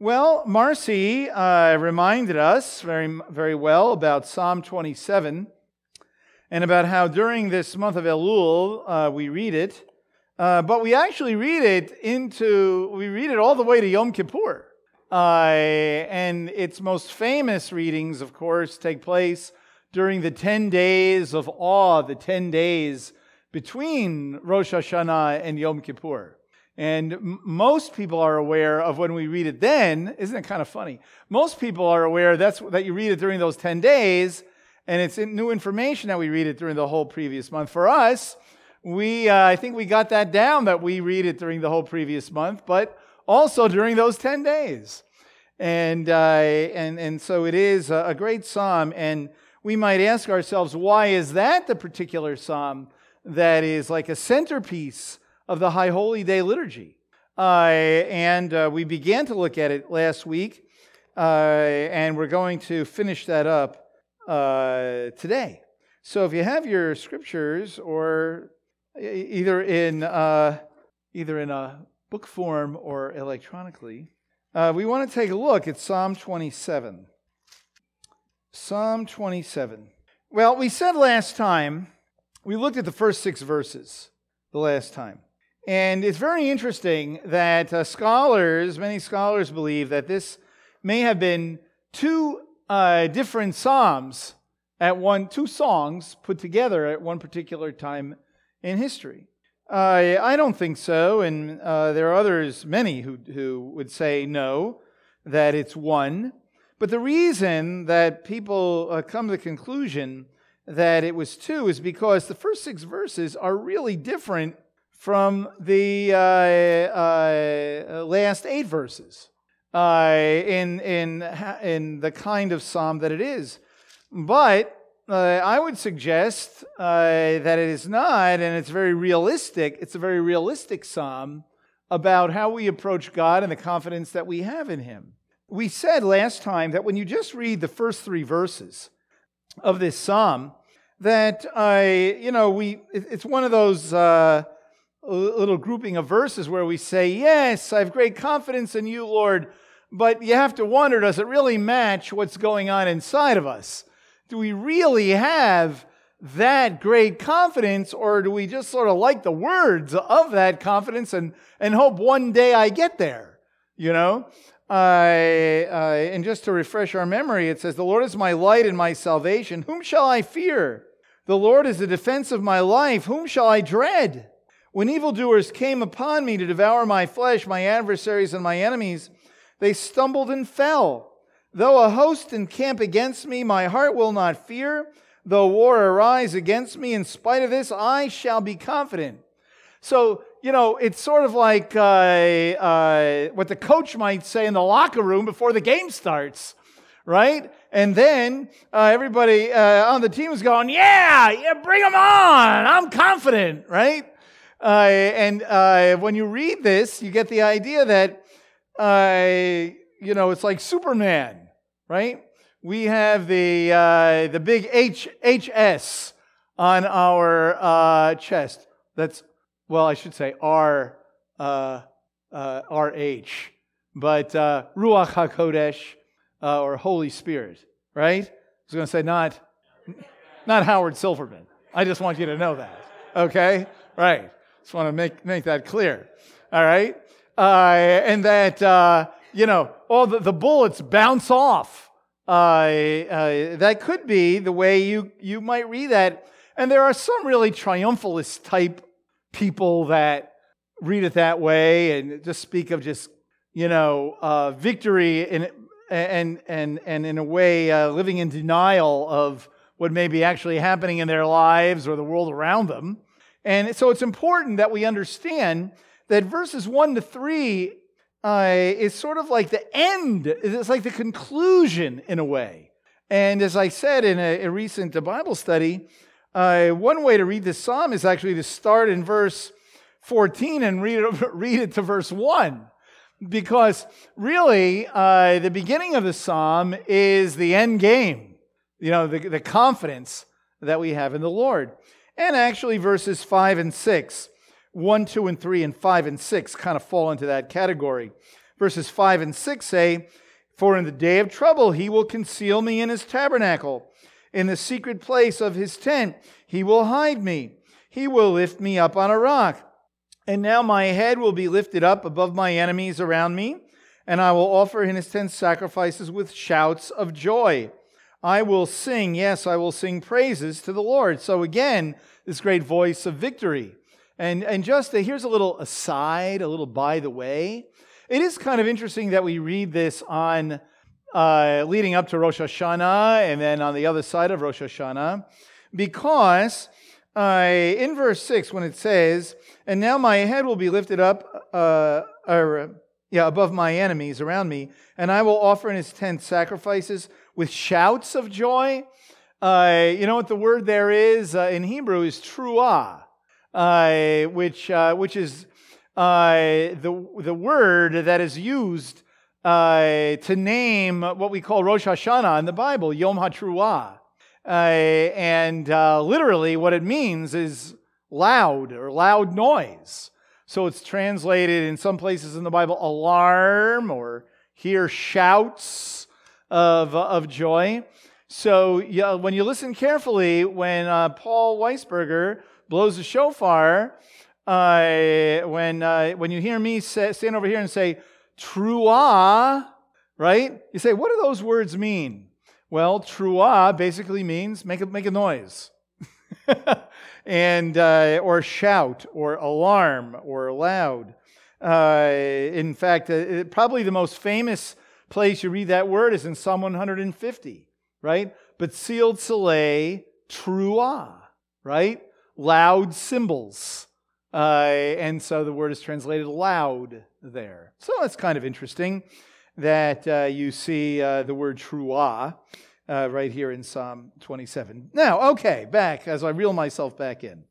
Well, Marcy uh, reminded us very, very well about Psalm 27 and about how during this month of Elul uh, we read it, uh, but we actually read it into, we read it all the way to Yom Kippur. Uh, and its most famous readings, of course, take place during the 10 days of awe, the 10 days between Rosh Hashanah and Yom Kippur. And m- most people are aware of when we read it then. Isn't it kind of funny? Most people are aware that's, that you read it during those 10 days, and it's new information that we read it during the whole previous month. For us, we, uh, I think we got that down that we read it during the whole previous month, but also during those 10 days. And, uh, and, and so it is a great psalm. And we might ask ourselves, why is that the particular psalm that is like a centerpiece of the High Holy Day liturgy? Uh, and uh, we began to look at it last week, uh, and we're going to finish that up uh, today. So if you have your scriptures, or either in uh, either in a book form or electronically, uh, we want to take a look at Psalm 27. Psalm 27. Well, we said last time, we looked at the first six verses the last time. And it's very interesting that uh, scholars, many scholars believe that this may have been two uh, different psalms at one, two songs put together at one particular time in history. Uh, I don't think so, and uh, there are others, many, who, who would say no, that it's one. But the reason that people uh, come to the conclusion that it was two is because the first six verses are really different from the uh, uh, last eight verses uh, in, in, in the kind of psalm that it is. But uh, I would suggest uh, that it is not, and it's very realistic. It's a very realistic psalm about how we approach God and the confidence that we have in Him. We said last time that when you just read the first three verses of this psalm, that uh, you know we it's one of those uh, little grouping of verses where we say, "Yes, I have great confidence in you, Lord," but you have to wonder, does it really match what's going on inside of us? do we really have that great confidence, or do we just sort of like the words of that confidence and, and hope one day I get there? You know? Uh, and just to refresh our memory, it says, The Lord is my light and my salvation. Whom shall I fear? The Lord is the defense of my life. Whom shall I dread? When evildoers came upon me to devour my flesh, my adversaries and my enemies, they stumbled and fell. Though a host encamp against me, my heart will not fear. Though war arise against me, in spite of this, I shall be confident. So, you know, it's sort of like uh, uh, what the coach might say in the locker room before the game starts, right? And then uh, everybody uh, on the team is going, yeah, yeah, bring them on. I'm confident, right? Uh, and uh, when you read this, you get the idea that, you know, it's like Superman right? We have the, uh, the big H, HS on our uh, chest. That's, well, I should say R, uh, uh RH, but uh, Ruach HaKodesh uh, or Holy Spirit, right? I was going to say not, not Howard Silverman. I just want you to know that, okay? Right. Just want to make, make that clear, all right? and that, you know, all the, the bullets bounce off. Uh, uh, that could be the way you, you might read that. And there are some really triumphalist type people that read it that way and just speak of just, you know, uh, victory in, and, and, and in a way uh, living in denial of what may be actually happening in their lives or the world around them. And so it's important that we understand that verses 1 to 3 uh, is sort of like the end, it's like the conclusion in a way. And as I said in a, a recent Bible study, uh, one way to read this psalm is actually to start in verse 14 and read it, read it to verse 1. Because really, uh, the beginning of the psalm is the end game, you know, the, the confidence that we have in the Lord. And actually, verses 5 and 6 1, 2, and 3, and 5 and 6 kind of fall into that category. Verses 5 and 6 say, For in the day of trouble he will conceal me in his tabernacle. In the secret place of his tent he will hide me. He will lift me up on a rock. And now my head will be lifted up above my enemies around me, and I will offer in his tent sacrifices with shouts of joy. I will sing, yes, I will sing praises to the Lord. So again, this great voice of victory. And, and just a, here's a little aside, a little by the way. It is kind of interesting that we read this on uh, leading up to Rosh Hashanah and then on the other side of Rosh Hashanah, because uh, in verse 6, when it says, And now my head will be lifted up, uh, or, yeah, above my enemies around me, and I will offer in his tent sacrifices with shouts of joy. Uh, you know what the word there is uh, in Hebrew is truah, uh, which, uh, which is the, the word that is used to name what we call Rosh Hashanah in the Bible, Yom HaTruah. Uh, and uh, literally, what it means is loud or loud noise. So it's translated in some places in the Bible alarm or hear shouts of, of joy. So yeah, when you listen carefully, when uh, Paul Weisberger blows the shofar, uh, when, uh, when you hear me say, stand over here and say, truah, right? You say, what do those words mean? Well, truah basically means make a, make a noise. and uh, or shout or alarm or loud. Uh, in fact, uh, probably the most famous place you read that word is in Psalm 150, right? But tziltzelei, truah, right? Loud cymbals. Uh, and so the word is translated loud there. So that's kind of interesting that uh, you see uh, the word truah uh, right here in Psalm 27. Now, okay, back as I reel myself back in.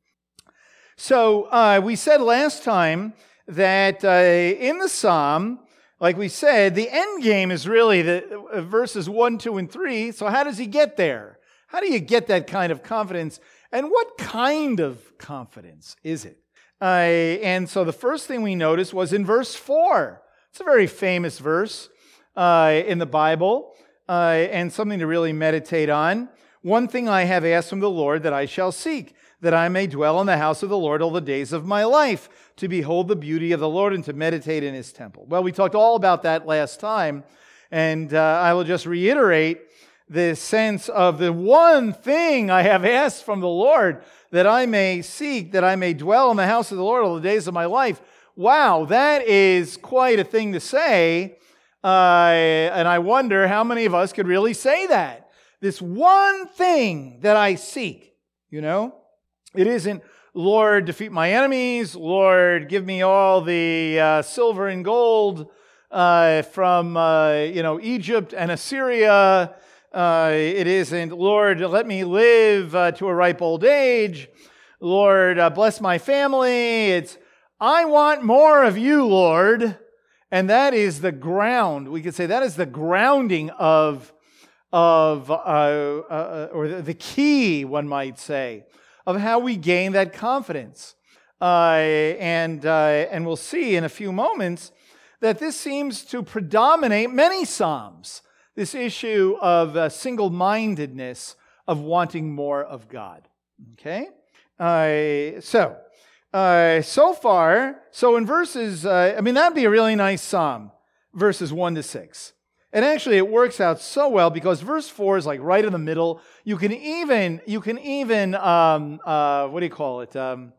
So uh, we said last time that uh, in the psalm, like we said, the end game is really the uh, verses 1, 2, and 3. So how does he get there? How do you get that kind of confidence? And what kind of confidence is it? Uh, and so the first thing we noticed was in verse 4. It's a very famous verse uh, in the Bible uh, and something to really meditate on. One thing I have asked from the Lord that I shall seek, that I may dwell in the house of the Lord all the days of my life, to behold the beauty of the Lord and to meditate in his temple. Well, we talked all about that last time, and uh, I will just reiterate the sense of the one thing I have asked from the Lord that I may seek, that I may dwell in the house of the Lord all the days of my life. Wow, that is quite a thing to say. Uh, and I wonder how many of us could really say that. This one thing that I seek, you know? It isn't, Lord, defeat my enemies. Lord, give me all the uh, silver and gold uh, from, uh, you know, Egypt and Assyria. Uh, it isn't, Lord, let me live uh, to a ripe old age. Lord, bless my family. It's, I want more of you, Lord. And that is the ground, we could say that is the grounding of, of uh, uh, or the key, one might say, of how we gain that confidence. Uh, and, uh, and we'll see in a few moments that this seems to predominate many Psalms, this issue of uh, single mindedness, of wanting more of God. Okay? Uh, so, uh, so far, so in verses, uh, I mean, that'd be a really nice psalm, verses 1 to 6. And actually, it works out so well because verse 4 is like right in the middle. You can even, you can even, um, uh, what do you call it? Um,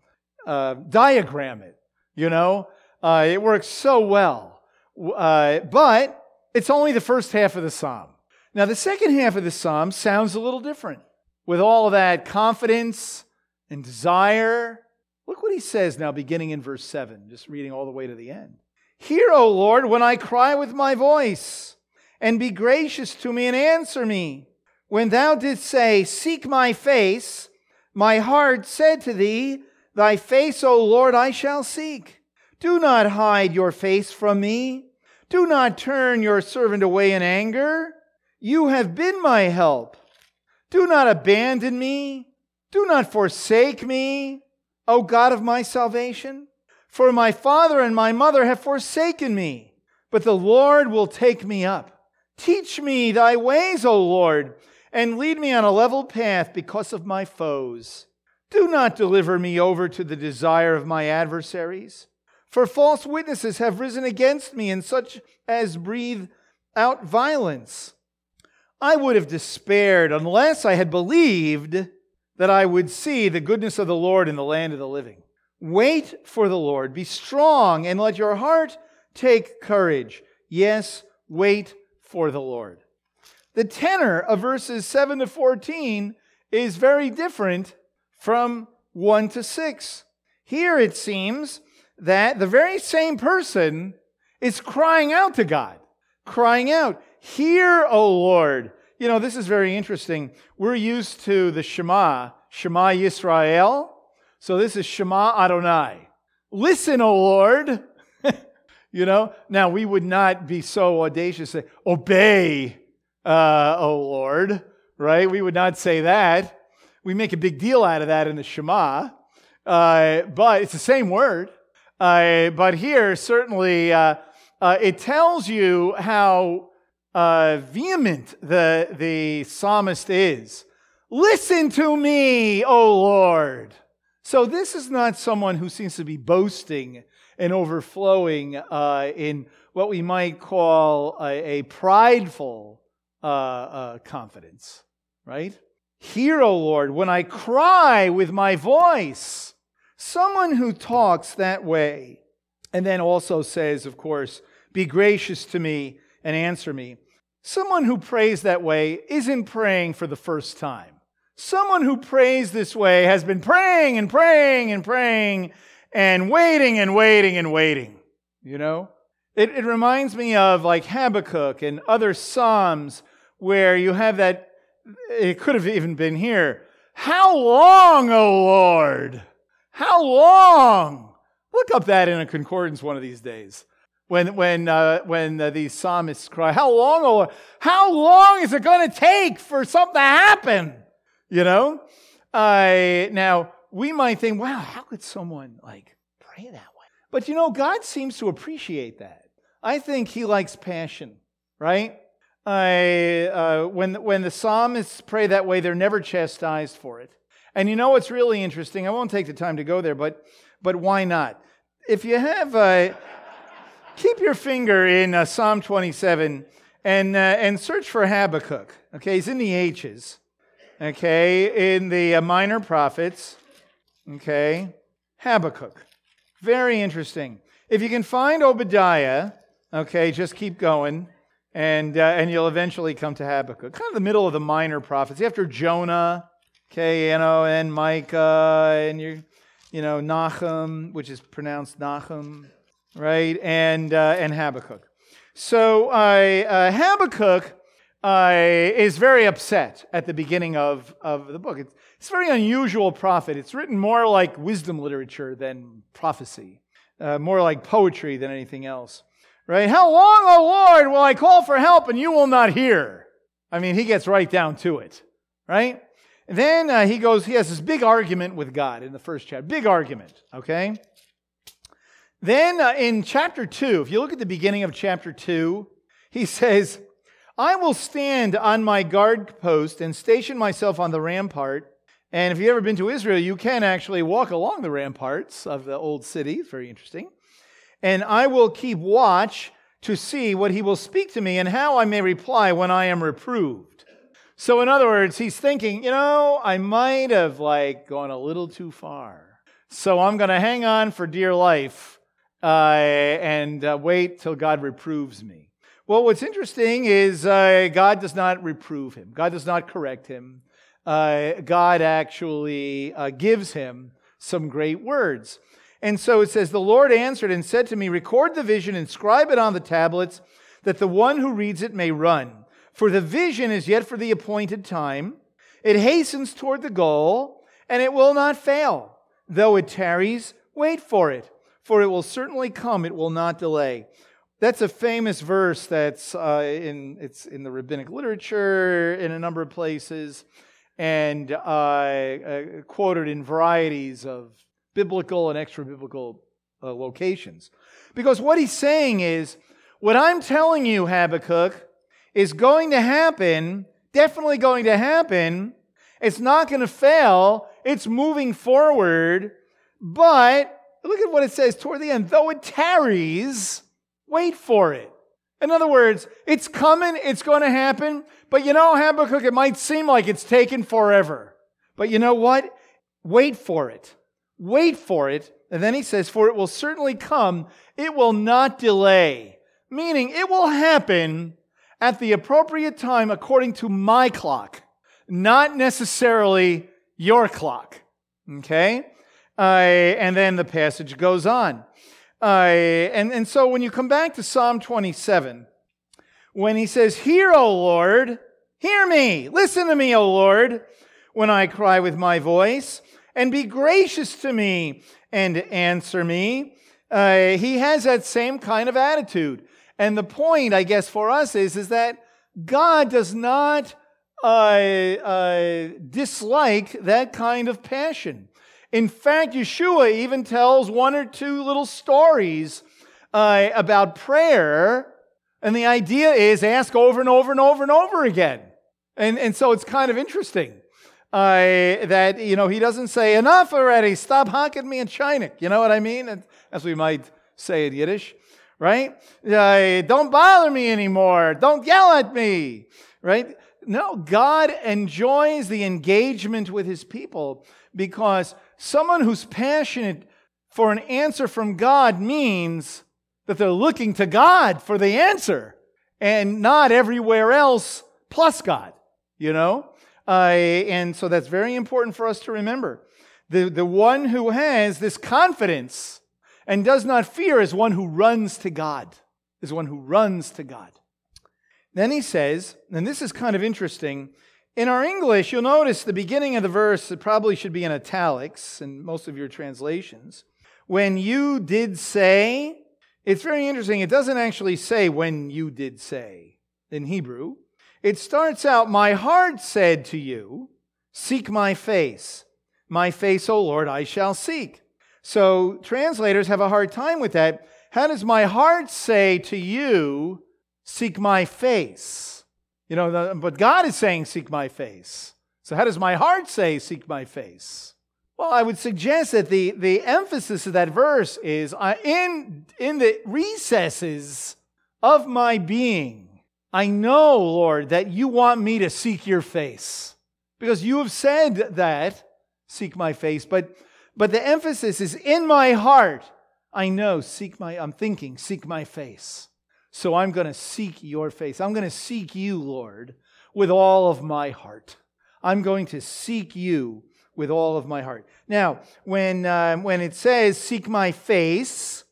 uh, diagram it, you know? Uh, it works so well. Uh, but it's only the first half of the psalm. Now, the second half of the psalm sounds a little different with all of that confidence and desire Look what he says now, beginning in verse 7, just reading all the way to the end. Hear, O Lord, when I cry with my voice, and be gracious to me and answer me. When thou didst say, Seek my face, my heart said to thee, Thy face, O Lord, I shall seek. Do not hide your face from me. Do not turn your servant away in anger. You have been my help. Do not abandon me. Do not forsake me. O God of my salvation? For my father and my mother have forsaken me, but the Lord will take me up. Teach me thy ways, O Lord, and lead me on a level path because of my foes. Do not deliver me over to the desire of my adversaries. For false witnesses have risen against me, and such as breathe out violence. I would have despaired unless I had believed that I would see the goodness of the Lord in the land of the living. Wait for the Lord. Be strong and let your heart take courage. Yes, wait for the Lord. The tenor of verses 7 to 14 is very different from 1 to 6. Here it seems that the very same person is crying out to God, crying out, Hear, O Lord. You know, this is very interesting. We're used to the Shema, Shema Yisrael. So this is Shema Adonai. Listen, O Lord. You know, now we would not be so audacious say, Obey, uh, O Lord, right? We would not say that. We make a big deal out of that in the Shema, uh, but it's the same word. Uh, but here, certainly, uh, uh, it tells you how uh, vehement the, the psalmist is. Listen to me, O Lord. So this is not someone who seems to be boasting and overflowing uh, in what we might call a, a prideful uh, uh, confidence, right? Hear, O Lord, when I cry with my voice. Someone who talks that way, and then also says, of course, be gracious to me and answer me. Someone who prays that way isn't praying for the first time. Someone who prays this way has been praying and praying and praying and waiting and waiting and waiting. You know? It, it reminds me of like Habakkuk and other Psalms where you have that, it could have even been here. How long, O Lord? How long? Look up that in a concordance one of these days when, when, uh, when uh, these psalmists cry, How long, O Lord? how long is it going to take for something to happen? You know? Uh, now, we might think, wow, how could someone like pray that way? But you know, God seems to appreciate that. I think He likes passion, right? I, uh, when, when the psalmists pray that way, they're never chastised for it. And you know what's really interesting? I won't take the time to go there, but, but why not? If you have a keep your finger in uh, Psalm 27 and, uh, and search for Habakkuk. Okay, he's in the H's. Okay, in the uh, minor prophets. Okay, Habakkuk. Very interesting. If you can find Obadiah, okay, just keep going, and, uh, and you'll eventually come to Habakkuk. Kind of the middle of the minor prophets. After Jonah, okay, you know, and Micah, and you you know, Nahum, which is pronounced Nahum, right? And, uh, and Habakkuk. So uh, Habakkuk is very upset at the beginning of, of the book. It's, it's a very unusual prophet. It's written more like wisdom literature than prophecy, uh, more like poetry than anything else, right? How long, O oh Lord, will I call for help and you will not hear? I mean, he gets right down to it, right? And then uh, he goes, he has this big argument with God in the first chapter. Big argument, okay? Then uh, in chapter 2, if you look at the beginning of chapter 2, he says, I will stand on my guard post and station myself on the rampart. And if you've ever been to Israel, you can actually walk along the ramparts of the old city. It's very interesting. And I will keep watch to see what he will speak to me and how I may reply when I am reproved. So, in other words, he's thinking, you know, I might have like gone a little too far. So I'm going to hang on for dear life uh, and uh, wait till God reproves me. Well, what's interesting is uh, God does not reprove him, God does not correct him. Uh, God actually uh, gives him some great words. And so it says, The Lord answered and said to me, Record the vision, inscribe it on the tablets, that the one who reads it may run. For the vision is yet for the appointed time. It hastens toward the goal, and it will not fail. Though it tarries, wait for it for it will certainly come, it will not delay. That's a famous verse that's uh, in, it's in the rabbinic literature in a number of places and uh, uh, quoted in varieties of biblical and extra biblical uh, locations. Because what he's saying is, What I'm telling you, Habakkuk, is going to happen, definitely going to happen. It's not going to fail. It's moving forward. But look at what it says toward the end. Though it tarries, wait for it. In other words, it's coming, it's going to happen. But you know, Habakkuk, it might seem like it's taken forever. But you know what? Wait for it. Wait for it. And then he says, For it will certainly come, it will not delay. Meaning, it will happen at the appropriate time according to my clock, not necessarily your clock. Okay? Uh, and then the passage goes on. Uh, and, and so when you come back to Psalm 27, when he says, Hear, O Lord, hear me, listen to me, O Lord, when I cry with my voice, and be gracious to me and answer me. Uh, he has that same kind of attitude. And the point, I guess, for us is, is that God does not uh, uh, dislike that kind of passion. In fact, Yeshua even tells one or two little stories uh, about prayer, and the idea is ask over and over and over and over again. And, and so it's kind of interesting uh, that, you know, he doesn't say, enough already, stop honking me in chainik. You know what I mean? As we might say in Yiddish right? Uh, don't bother me anymore. Don't yell at me, right? No, God enjoys the engagement with his people because someone who's passionate for an answer from God means that they're looking to God for the answer and not everywhere else plus God, you know? Uh, and so that's very important for us to remember. The, the one who has this confidence and does not fear is one who runs to God, is one who runs to God. Then he says, and this is kind of interesting. In our English, you'll notice the beginning of the verse, it probably should be in italics in most of your translations. When you did say, it's very interesting. It doesn't actually say when you did say in Hebrew. It starts out, My heart said to you, Seek my face. My face, O Lord, I shall seek. So translators have a hard time with that. How does my heart say to you, seek my face? You know, but God is saying, seek my face. So how does my heart say, seek my face? Well, I would suggest that the, the emphasis of that verse is uh, in, in the recesses of my being. I know, Lord, that you want me to seek your face because you have said that, seek my face. But but the emphasis is in my heart. I know, seek my, I'm thinking, seek my face. So I'm going to seek your face. I'm going to seek you, Lord, with all of my heart. I'm going to seek you with all of my heart. Now, when, uh, when it says seek my face,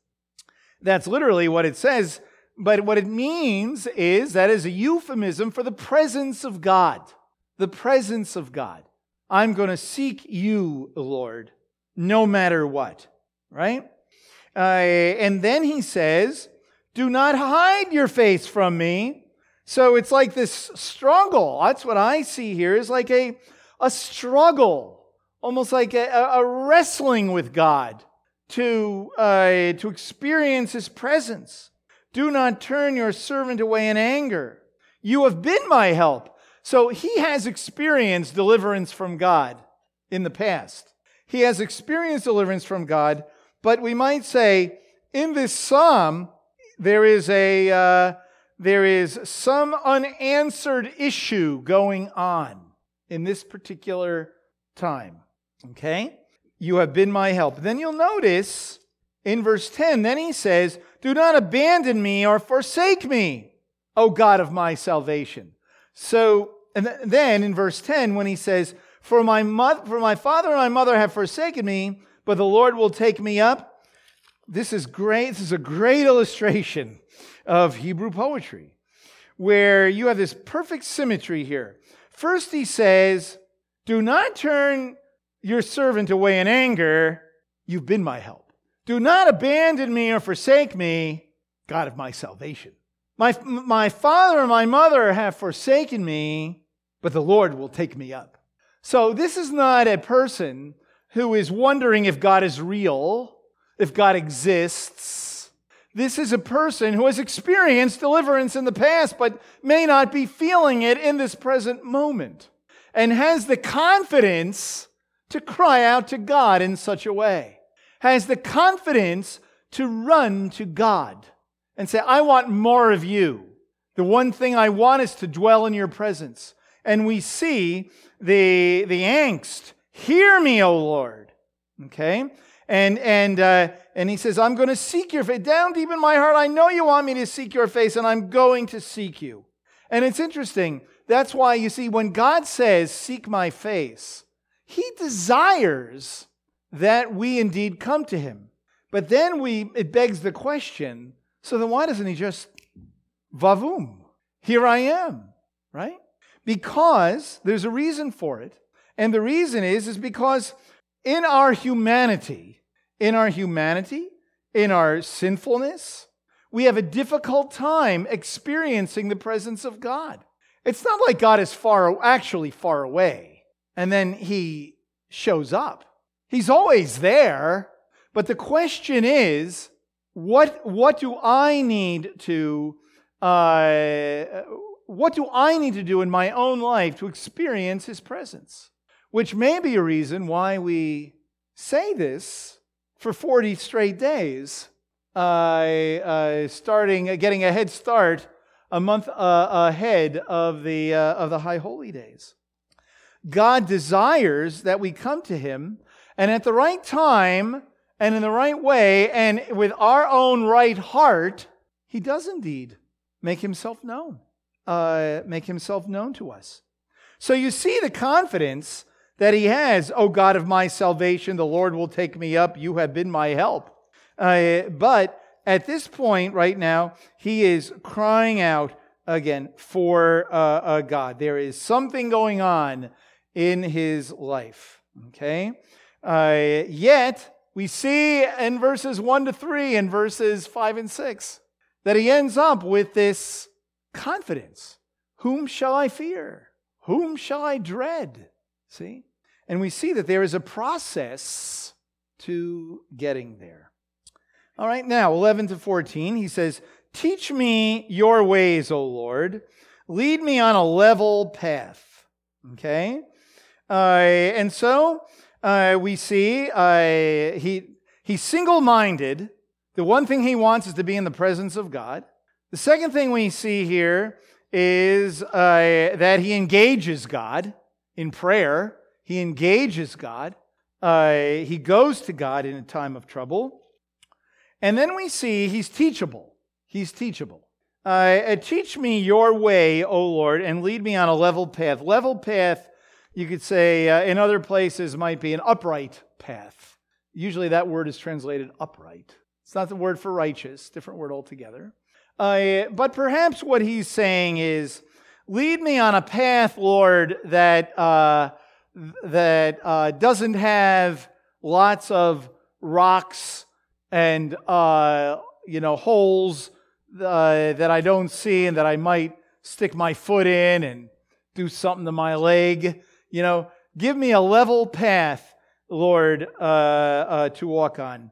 that's literally what it says. But what it means is that is a euphemism for the presence of God. The presence of God. I'm going to seek you, Lord, no matter what, right? Uh, and then he says, Do not hide your face from me. So it's like this struggle. That's what I see here is like a, a struggle, almost like a, a wrestling with God to, uh, to experience his presence. Do not turn your servant away in anger. You have been my help. So he has experienced deliverance from God in the past. He has experienced deliverance from God, but we might say in this psalm, there is a. Uh, there is some unanswered issue going on in this particular time. Okay? You have been my help. Then you'll notice in verse 10, then he says, Do not abandon me or forsake me, O God of my salvation. So, and then in verse 10, when he says, for my, mother, for my father and my mother have forsaken me, but the Lord will take me up. This is great. This is a great illustration of Hebrew poetry where you have this perfect symmetry here. First, he says, Do not turn your servant away in anger. You've been my help. Do not abandon me or forsake me, God of my salvation. My, my father and my mother have forsaken me, but the Lord will take me up. So this is not a person who is wondering if God is real, if God exists. This is a person who has experienced deliverance in the past, but may not be feeling it in this present moment, and has the confidence to cry out to God in such a way, has the confidence to run to God and say, I want more of you. The one thing I want is to dwell in your presence. And we see the, the angst. Hear me, O Lord. Okay? And, and, uh, and he says, I'm going to seek your face. Down deep in my heart, I know you want me to seek your face, and I'm going to seek you. And it's interesting. That's why you see, when God says, Seek my face, he desires that we indeed come to him. But then we, it begs the question so then why doesn't he just, Vavum, here I am, right? Because there's a reason for it. And the reason is, is because in our humanity, in our humanity, in our sinfulness, we have a difficult time experiencing the presence of God. It's not like God is far, actually far away, and then he shows up. He's always there, but the question is, what, what do I need to, uh, what do I need to do in my own life to experience his presence? Which may be a reason why we say this for 40 straight days, uh, uh, starting, uh, getting a head start a month uh, ahead of the, uh, of the High Holy Days. God desires that we come to Him, and at the right time, and in the right way, and with our own right heart, He does indeed make Himself known, uh, make Himself known to us. So you see the confidence that he has, O God of my salvation, the Lord will take me up. You have been my help. Uh, but at this point, right now, he is crying out again for uh, uh, God. There is something going on in his life. Okay? Uh, yet, we see in verses 1 to 3 and verses 5 and 6 that he ends up with this confidence Whom shall I fear? Whom shall I dread? See? And we see that there is a process to getting there. All right, now 11 to 14, he says, Teach me your ways, O Lord. Lead me on a level path. Okay? Uh, and so uh, we see uh, he, he's single minded. The one thing he wants is to be in the presence of God. The second thing we see here is uh, that he engages God in prayer. He engages God. Uh, he goes to God in a time of trouble. And then we see he's teachable. He's teachable. Uh, uh, teach me your way, O Lord, and lead me on a level path. Level path, you could say, uh, in other places, might be an upright path. Usually that word is translated upright. It's not the word for righteous, different word altogether. Uh, but perhaps what he's saying is, lead me on a path, Lord, that uh, that uh, doesn't have lots of rocks and uh, you know holes uh, that I don't see and that I might stick my foot in and do something to my leg. You know, give me a level path, Lord, uh, uh, to walk on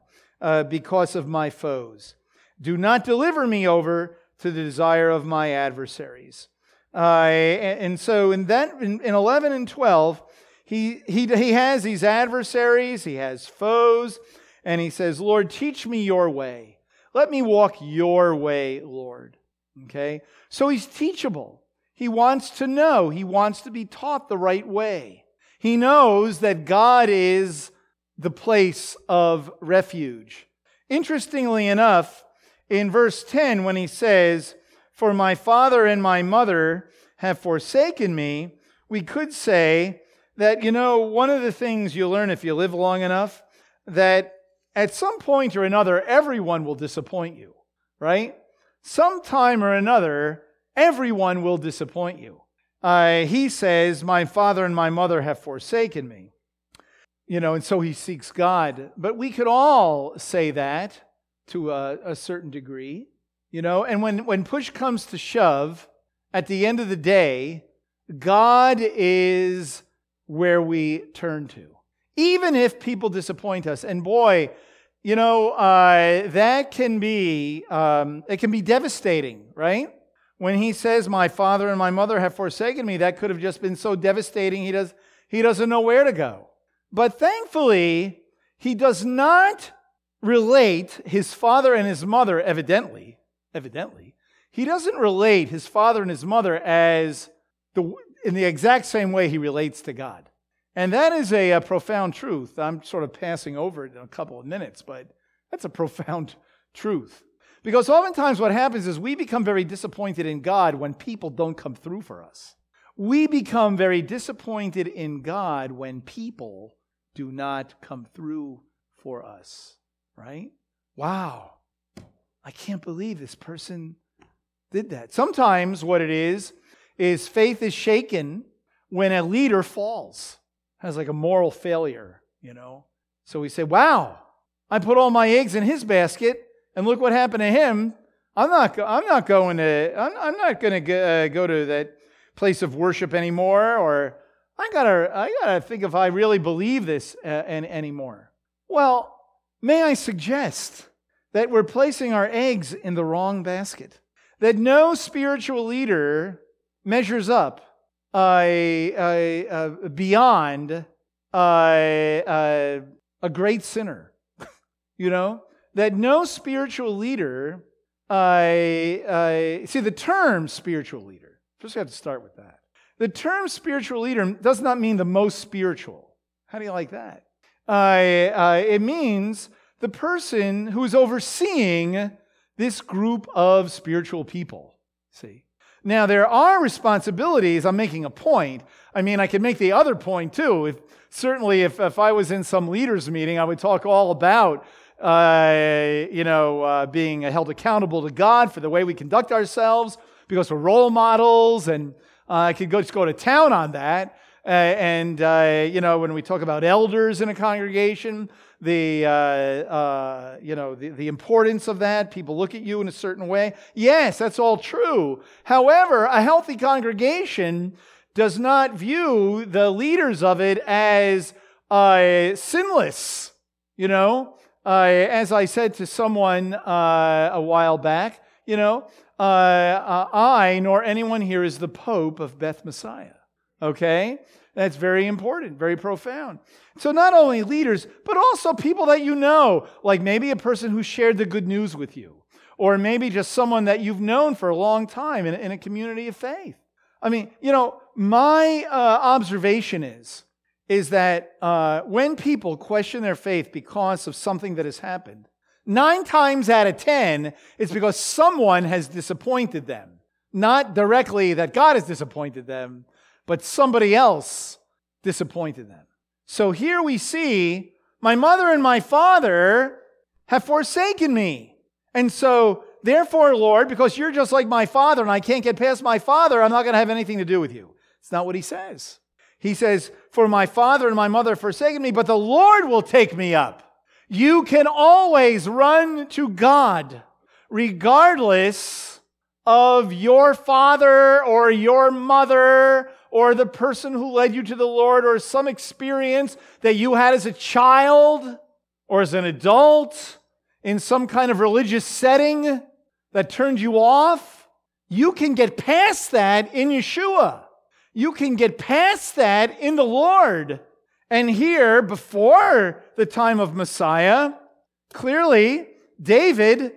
because of my foes. Do not deliver me over to the desire of my adversaries. Uh, and, and so in that in, in 11 and 12 he, he, he has these adversaries, he has foes, and he says, Lord, teach me your way. Let me walk your way, Lord. Okay? So he's teachable. He wants to know, he wants to be taught the right way. He knows that God is the place of refuge. Interestingly enough, in verse 10, when he says, For my father and my mother have forsaken me, we could say, that, you know, one of the things you learn if you live long enough, that at some point or another, everyone will disappoint you, right? Sometime or another, everyone will disappoint you. Uh, he says, My father and my mother have forsaken me. You know, and so he seeks God. But we could all say that to a, a certain degree, you know, and when, when push comes to shove, at the end of the day, God is where we turn to. Even if people disappoint us, and boy, you know, uh, that can be, um, it can be devastating, right? When he says, My father and my mother have forsaken me, that could have just been so devastating, he, does, he doesn't know where to go. But thankfully, he does not relate his father and his mother, evidently, evidently, he doesn't relate his father and his mother as the, in the exact same way he relates to God. And that is a, a, profound truth. I'm sort of passing over it in a couple of minutes, but that's a profound truth. Because oftentimes what happens is we become very disappointed in God when people don't come through for us. We become very disappointed in God when people do not come through for us, right? Wow, I can't believe this person did that. Sometimes what it is, is faith is shaken when a leader falls has like a moral failure, you know. So we say, "Wow, I put all my eggs in his basket, and look what happened to him." I'm not. I'm not going to. I'm, I'm not going to uh, go to that place of worship anymore. Or I gotta. I gotta think if I really believe this uh, any, anymore. Well, may I suggest that we're placing our eggs in the wrong basket. That no spiritual leader measures up uh, beyond a great sinner. you know? That no spiritual leader, see, the term spiritual leader, just have to start with that. The term spiritual leader does not mean the most spiritual. How do you like that? Uh, it means the person who is overseeing this group of spiritual people. See? Now, there are responsibilities. I'm making a point. I mean, I could make the other point too. If, certainly, if, if I was in some leaders' meeting, I would talk all about, uh, you know, uh, being held accountable to God for the way we conduct ourselves because we're role models. And uh, I could go, just go to town on that. Uh, and, uh, you know, when we talk about elders in a congregation, the, uh, uh, you know, the, the importance of that, people look at you in a certain way. Yes, that's all true. However, a healthy congregation does not view the leaders of it as uh, sinless. You know, as I said to someone a while back, you know, I nor anyone here is the Pope of Beth Messiah. Okay? That's very important, very profound. So, not only leaders, but also people that you know, like maybe a person who shared the good news with you, or maybe just someone that you've known for a long time in, in a community of faith. I mean, you know, my uh, observation is, is that uh, when people question their faith because of something that has happened, nine times out of ten, it's because someone has disappointed them. Not directly that God has disappointed them, but somebody else disappointed them. So here we see my mother and my father have forsaken me. And so, therefore, Lord, because you're just like my father and I can't get past my father, I'm not going to have anything to do with you. It's not what he says. He says, For my father and my mother have forsaken me, but the Lord will take me up. You can always run to God, regardless of your father or your mother or the person who led you to the Lord or some experience that you had as a child or as an adult in some kind of religious setting that turned you off, you can get past that in Yeshua. You can get past that in the Lord. And here, before the time of Messiah, clearly David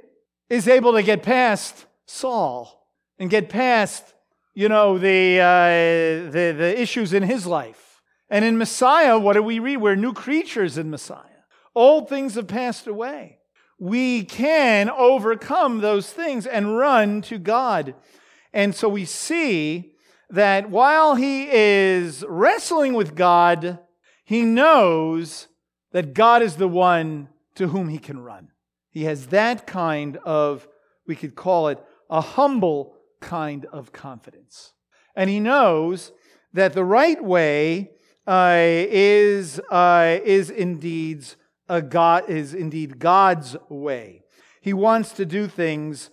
is able to get past Saul and get past you know, the, uh, the, the issues in his life. And in Messiah, what do we read? We're new creatures in Messiah. Old things have passed away. We can overcome those things and run to God. And so we see that while he is wrestling with God, he knows that God is the one to whom he can run. He has that kind of, we could call it, a humble kind of confidence. And he knows that the right way uh, is, uh, is, indeed a God, is indeed God's way. He wants to do things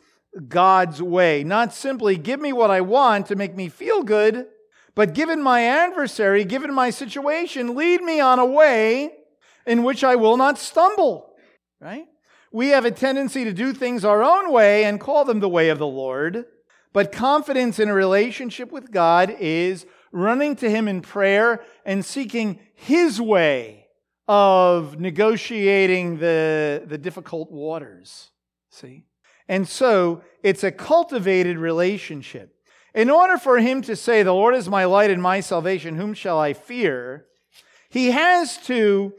God's way, not simply give me what I want to make me feel good, but given my adversary, given my situation, lead me on a way in which I will not stumble. right? We have a tendency to do things our own way and call them the way of the Lord. But confidence in a relationship with God is running to Him in prayer and seeking His way of negotiating the, the difficult waters. See? And so it's a cultivated relationship. In order for him to say, The Lord is my light and my salvation, whom shall I fear? He has to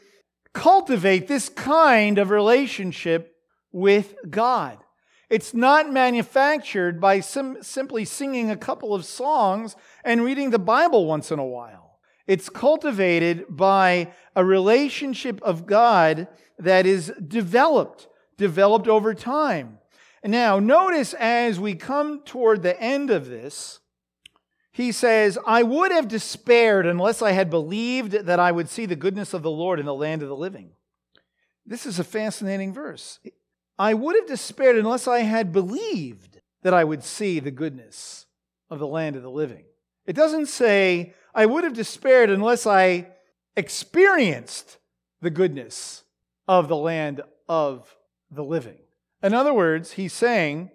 cultivate this kind of relationship with God. It's not manufactured by sim- simply singing a couple of songs and reading the Bible once in a while. It's cultivated by a relationship of God that is developed, developed over time. Now, notice as we come toward the end of this, he says, I would have despaired unless I had believed that I would see the goodness of the Lord in the land of the living. This is a fascinating verse. I would have despaired unless I had believed that I would see the goodness of the land of the living. It doesn't say, I would have despaired unless I experienced the goodness of the land of the living. In other words, he's saying,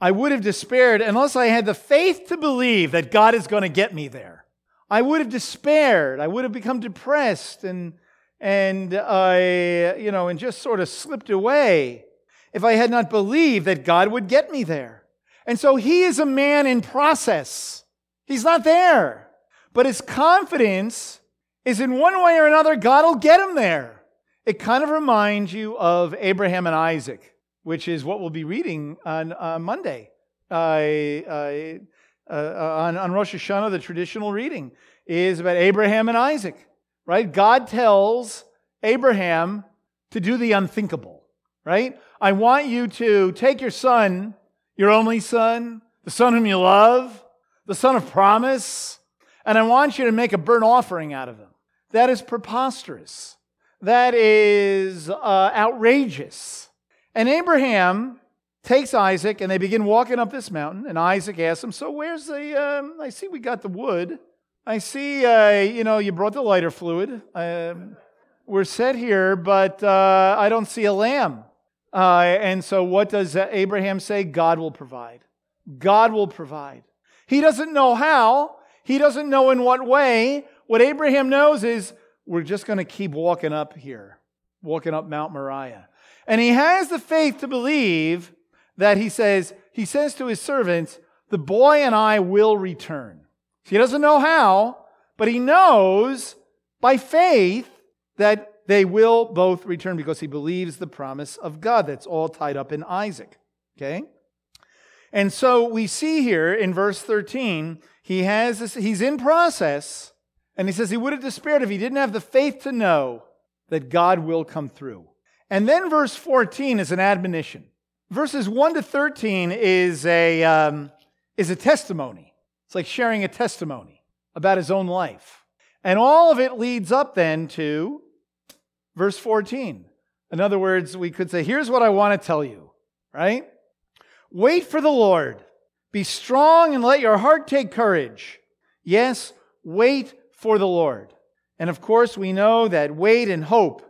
I would have despaired unless I had the faith to believe that God is going to get me there. I would have despaired. I would have become depressed and, and I, you know, and just sort of slipped away if I had not believed that God would get me there. And so he is a man in process. He's not there. But his confidence is in one way or another, God will get him there. It kind of reminds you of Abraham and Isaac which is what we'll be reading on uh, Monday. Uh, uh, on, on Rosh Hashanah, the traditional reading is about Abraham and Isaac, right? God tells Abraham to do the unthinkable, right? I want you to take your son, your only son, the son whom you love, the son of promise, and I want you to make a burnt offering out of him. That is preposterous. That is uh, outrageous. And Abraham takes Isaac and they begin walking up this mountain. And Isaac asks him, So where's the, um, I see we got the wood. I see, uh, you know, you brought the lighter fluid. Um, we're set here, but uh, I don't see a lamb. Uh, and so what does Abraham say? God will provide. God will provide. He doesn't know how, he doesn't know in what way. What Abraham knows is we're just going to keep walking up here, walking up Mount Moriah. And he has the faith to believe that he says, he says to his servants, the boy and I will return. He doesn't know how, but he knows by faith that they will both return because he believes the promise of God. That's all tied up in Isaac. Okay? And so we see here in verse 13, he has this, he's in process, and he says he would have despaired if he didn't have the faith to know that God will come through. And then verse 14 is an admonition. Verses 1 to 13 is a, um, is a testimony. It's like sharing a testimony about his own life. And all of it leads up then to verse 14. In other words, we could say, here's what I want to tell you, right? Wait for the Lord. Be strong and let your heart take courage. Yes, wait for the Lord. And of course, we know that wait and hope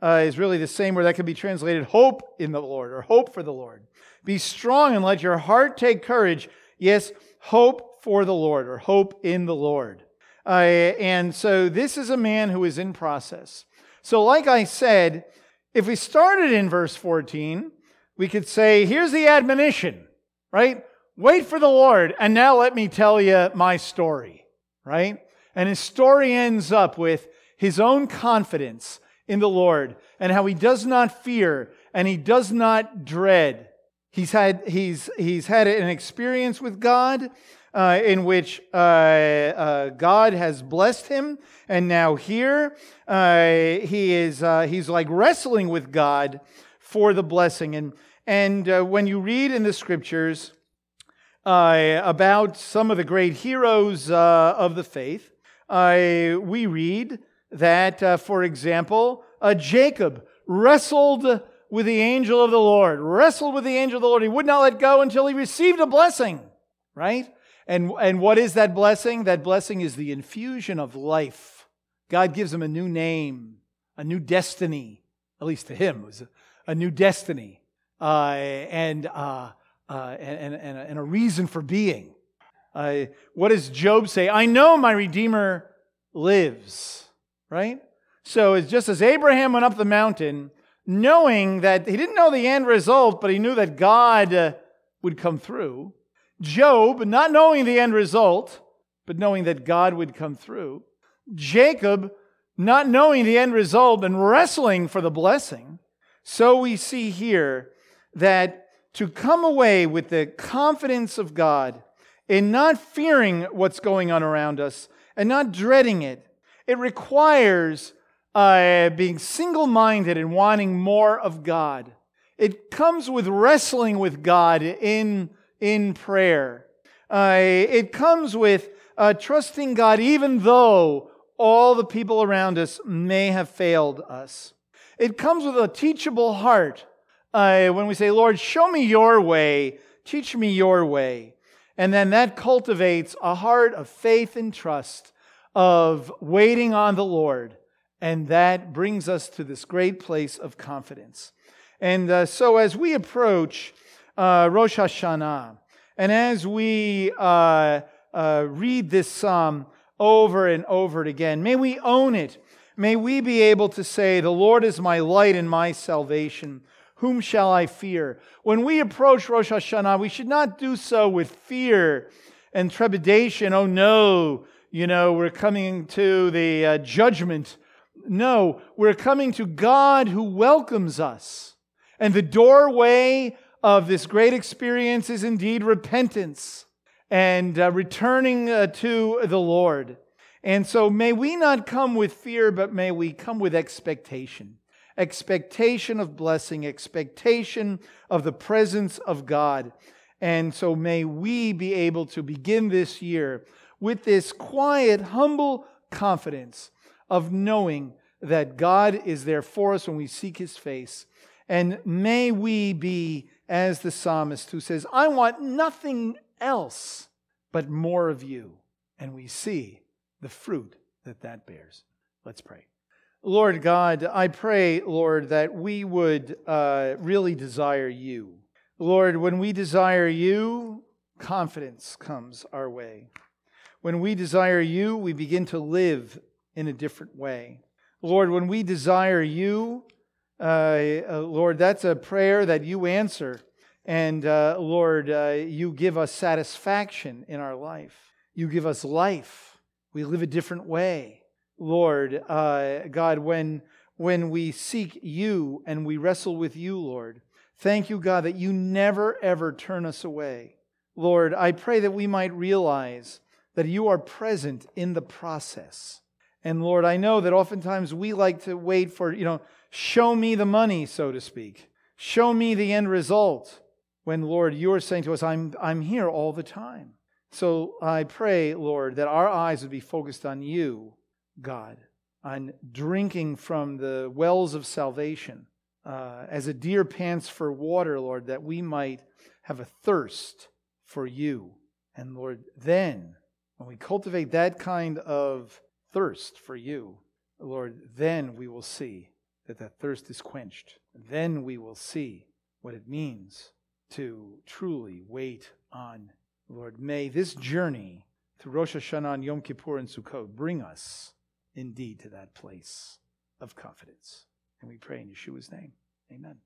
uh, is really the same word that can be translated hope in the Lord or hope for the Lord. Be strong and let your heart take courage. Yes, hope for the Lord or hope in the Lord. Uh, and so this is a man who is in process. So, like I said, if we started in verse 14, we could say, here's the admonition, right? Wait for the Lord, and now let me tell you my story, right? And his story ends up with his own confidence in the Lord and how he does not fear and he does not dread. He's had, he's, he's had an experience with God uh, in which uh, uh, God has blessed him. And now here uh, he is, uh, he's like wrestling with God for the blessing. And, and uh, when you read in the scriptures about some of the great heroes of the faith, we read that, for example, Jacob wrestled with the angel of the Lord, wrestled with the angel of the Lord. He would not let go until he received a blessing, right? And, and what is that blessing? That blessing is the infusion of life. God gives him a new name, a new destiny, at least to him. Was a, a new destiny uh, and, uh, uh, and, and, and, a reason for being. Uh, what does Job say? I know my Redeemer lives, right? So it's just as Abraham went up the mountain, knowing that he didn't know the end result, but he knew that God uh, would come through. Job, not knowing the end result, but knowing that God would come through. Jacob, not knowing the end result and wrestling for the blessing. So we see here that to come away with the confidence of God in not fearing what's going on around us and not dreading it, it requires uh, being single minded and wanting more of God. It comes with wrestling with God in, in prayer. Uh, it comes with uh, trusting God even though all the people around us may have failed us. It comes with a teachable heart uh, when we say, Lord, show me your way, teach me your way. And then that cultivates a heart of faith and trust, of waiting on the Lord. And that brings us to this great place of confidence. And uh, so as we approach uh, Rosh Hashanah, and as we uh, uh, read this psalm over and over again, may we own it. May we be able to say, The Lord is my light and my salvation. Whom shall I fear? When we approach Rosh Hashanah, we should not do so with fear and trepidation. Oh no, you know, we're coming to the uh, judgment. No, we're coming to God who welcomes us. And the doorway of this great experience is indeed repentance and uh, returning uh, to the Lord. And so may we not come with fear, but may we come with expectation expectation of blessing, expectation of the presence of God. And so may we be able to begin this year with this quiet, humble confidence of knowing that God is there for us when we seek his face. And may we be as the psalmist who says, I want nothing else but more of you. And we see the fruit that that bears. Let's pray. Lord God, I pray, Lord, that we would uh, really desire you. Lord, when we desire you, confidence comes our way. When we desire you, we begin to live in a different way. Lord, when we desire you, uh, uh, Lord, that's a prayer that you answer. And uh, Lord, uh, you give us satisfaction in our life. You give us life. We live a different way. Lord, uh, God, when, when we seek you and we wrestle with you, Lord, thank you, God, that you never, ever turn us away. Lord, I pray that we might realize that you are present in the process. And Lord, I know that oftentimes we like to wait for, you know, show me the money, so to speak. Show me the end result. When, Lord, you are saying to us, I'm, I'm here all the time. So I pray, Lord, that our eyes would be focused on you God, on drinking from the wells of salvation, uh, as a deer pants for water, Lord, that we might have a thirst for you. And Lord, then, when we cultivate that kind of thirst for you, Lord, then we will see that that thirst is quenched. Then we will see what it means to truly wait on Lord. May this journey through Rosh Hashanah and Yom Kippur and Sukkot bring us indeed to that place of confidence. And we pray in Yeshua's name. Amen.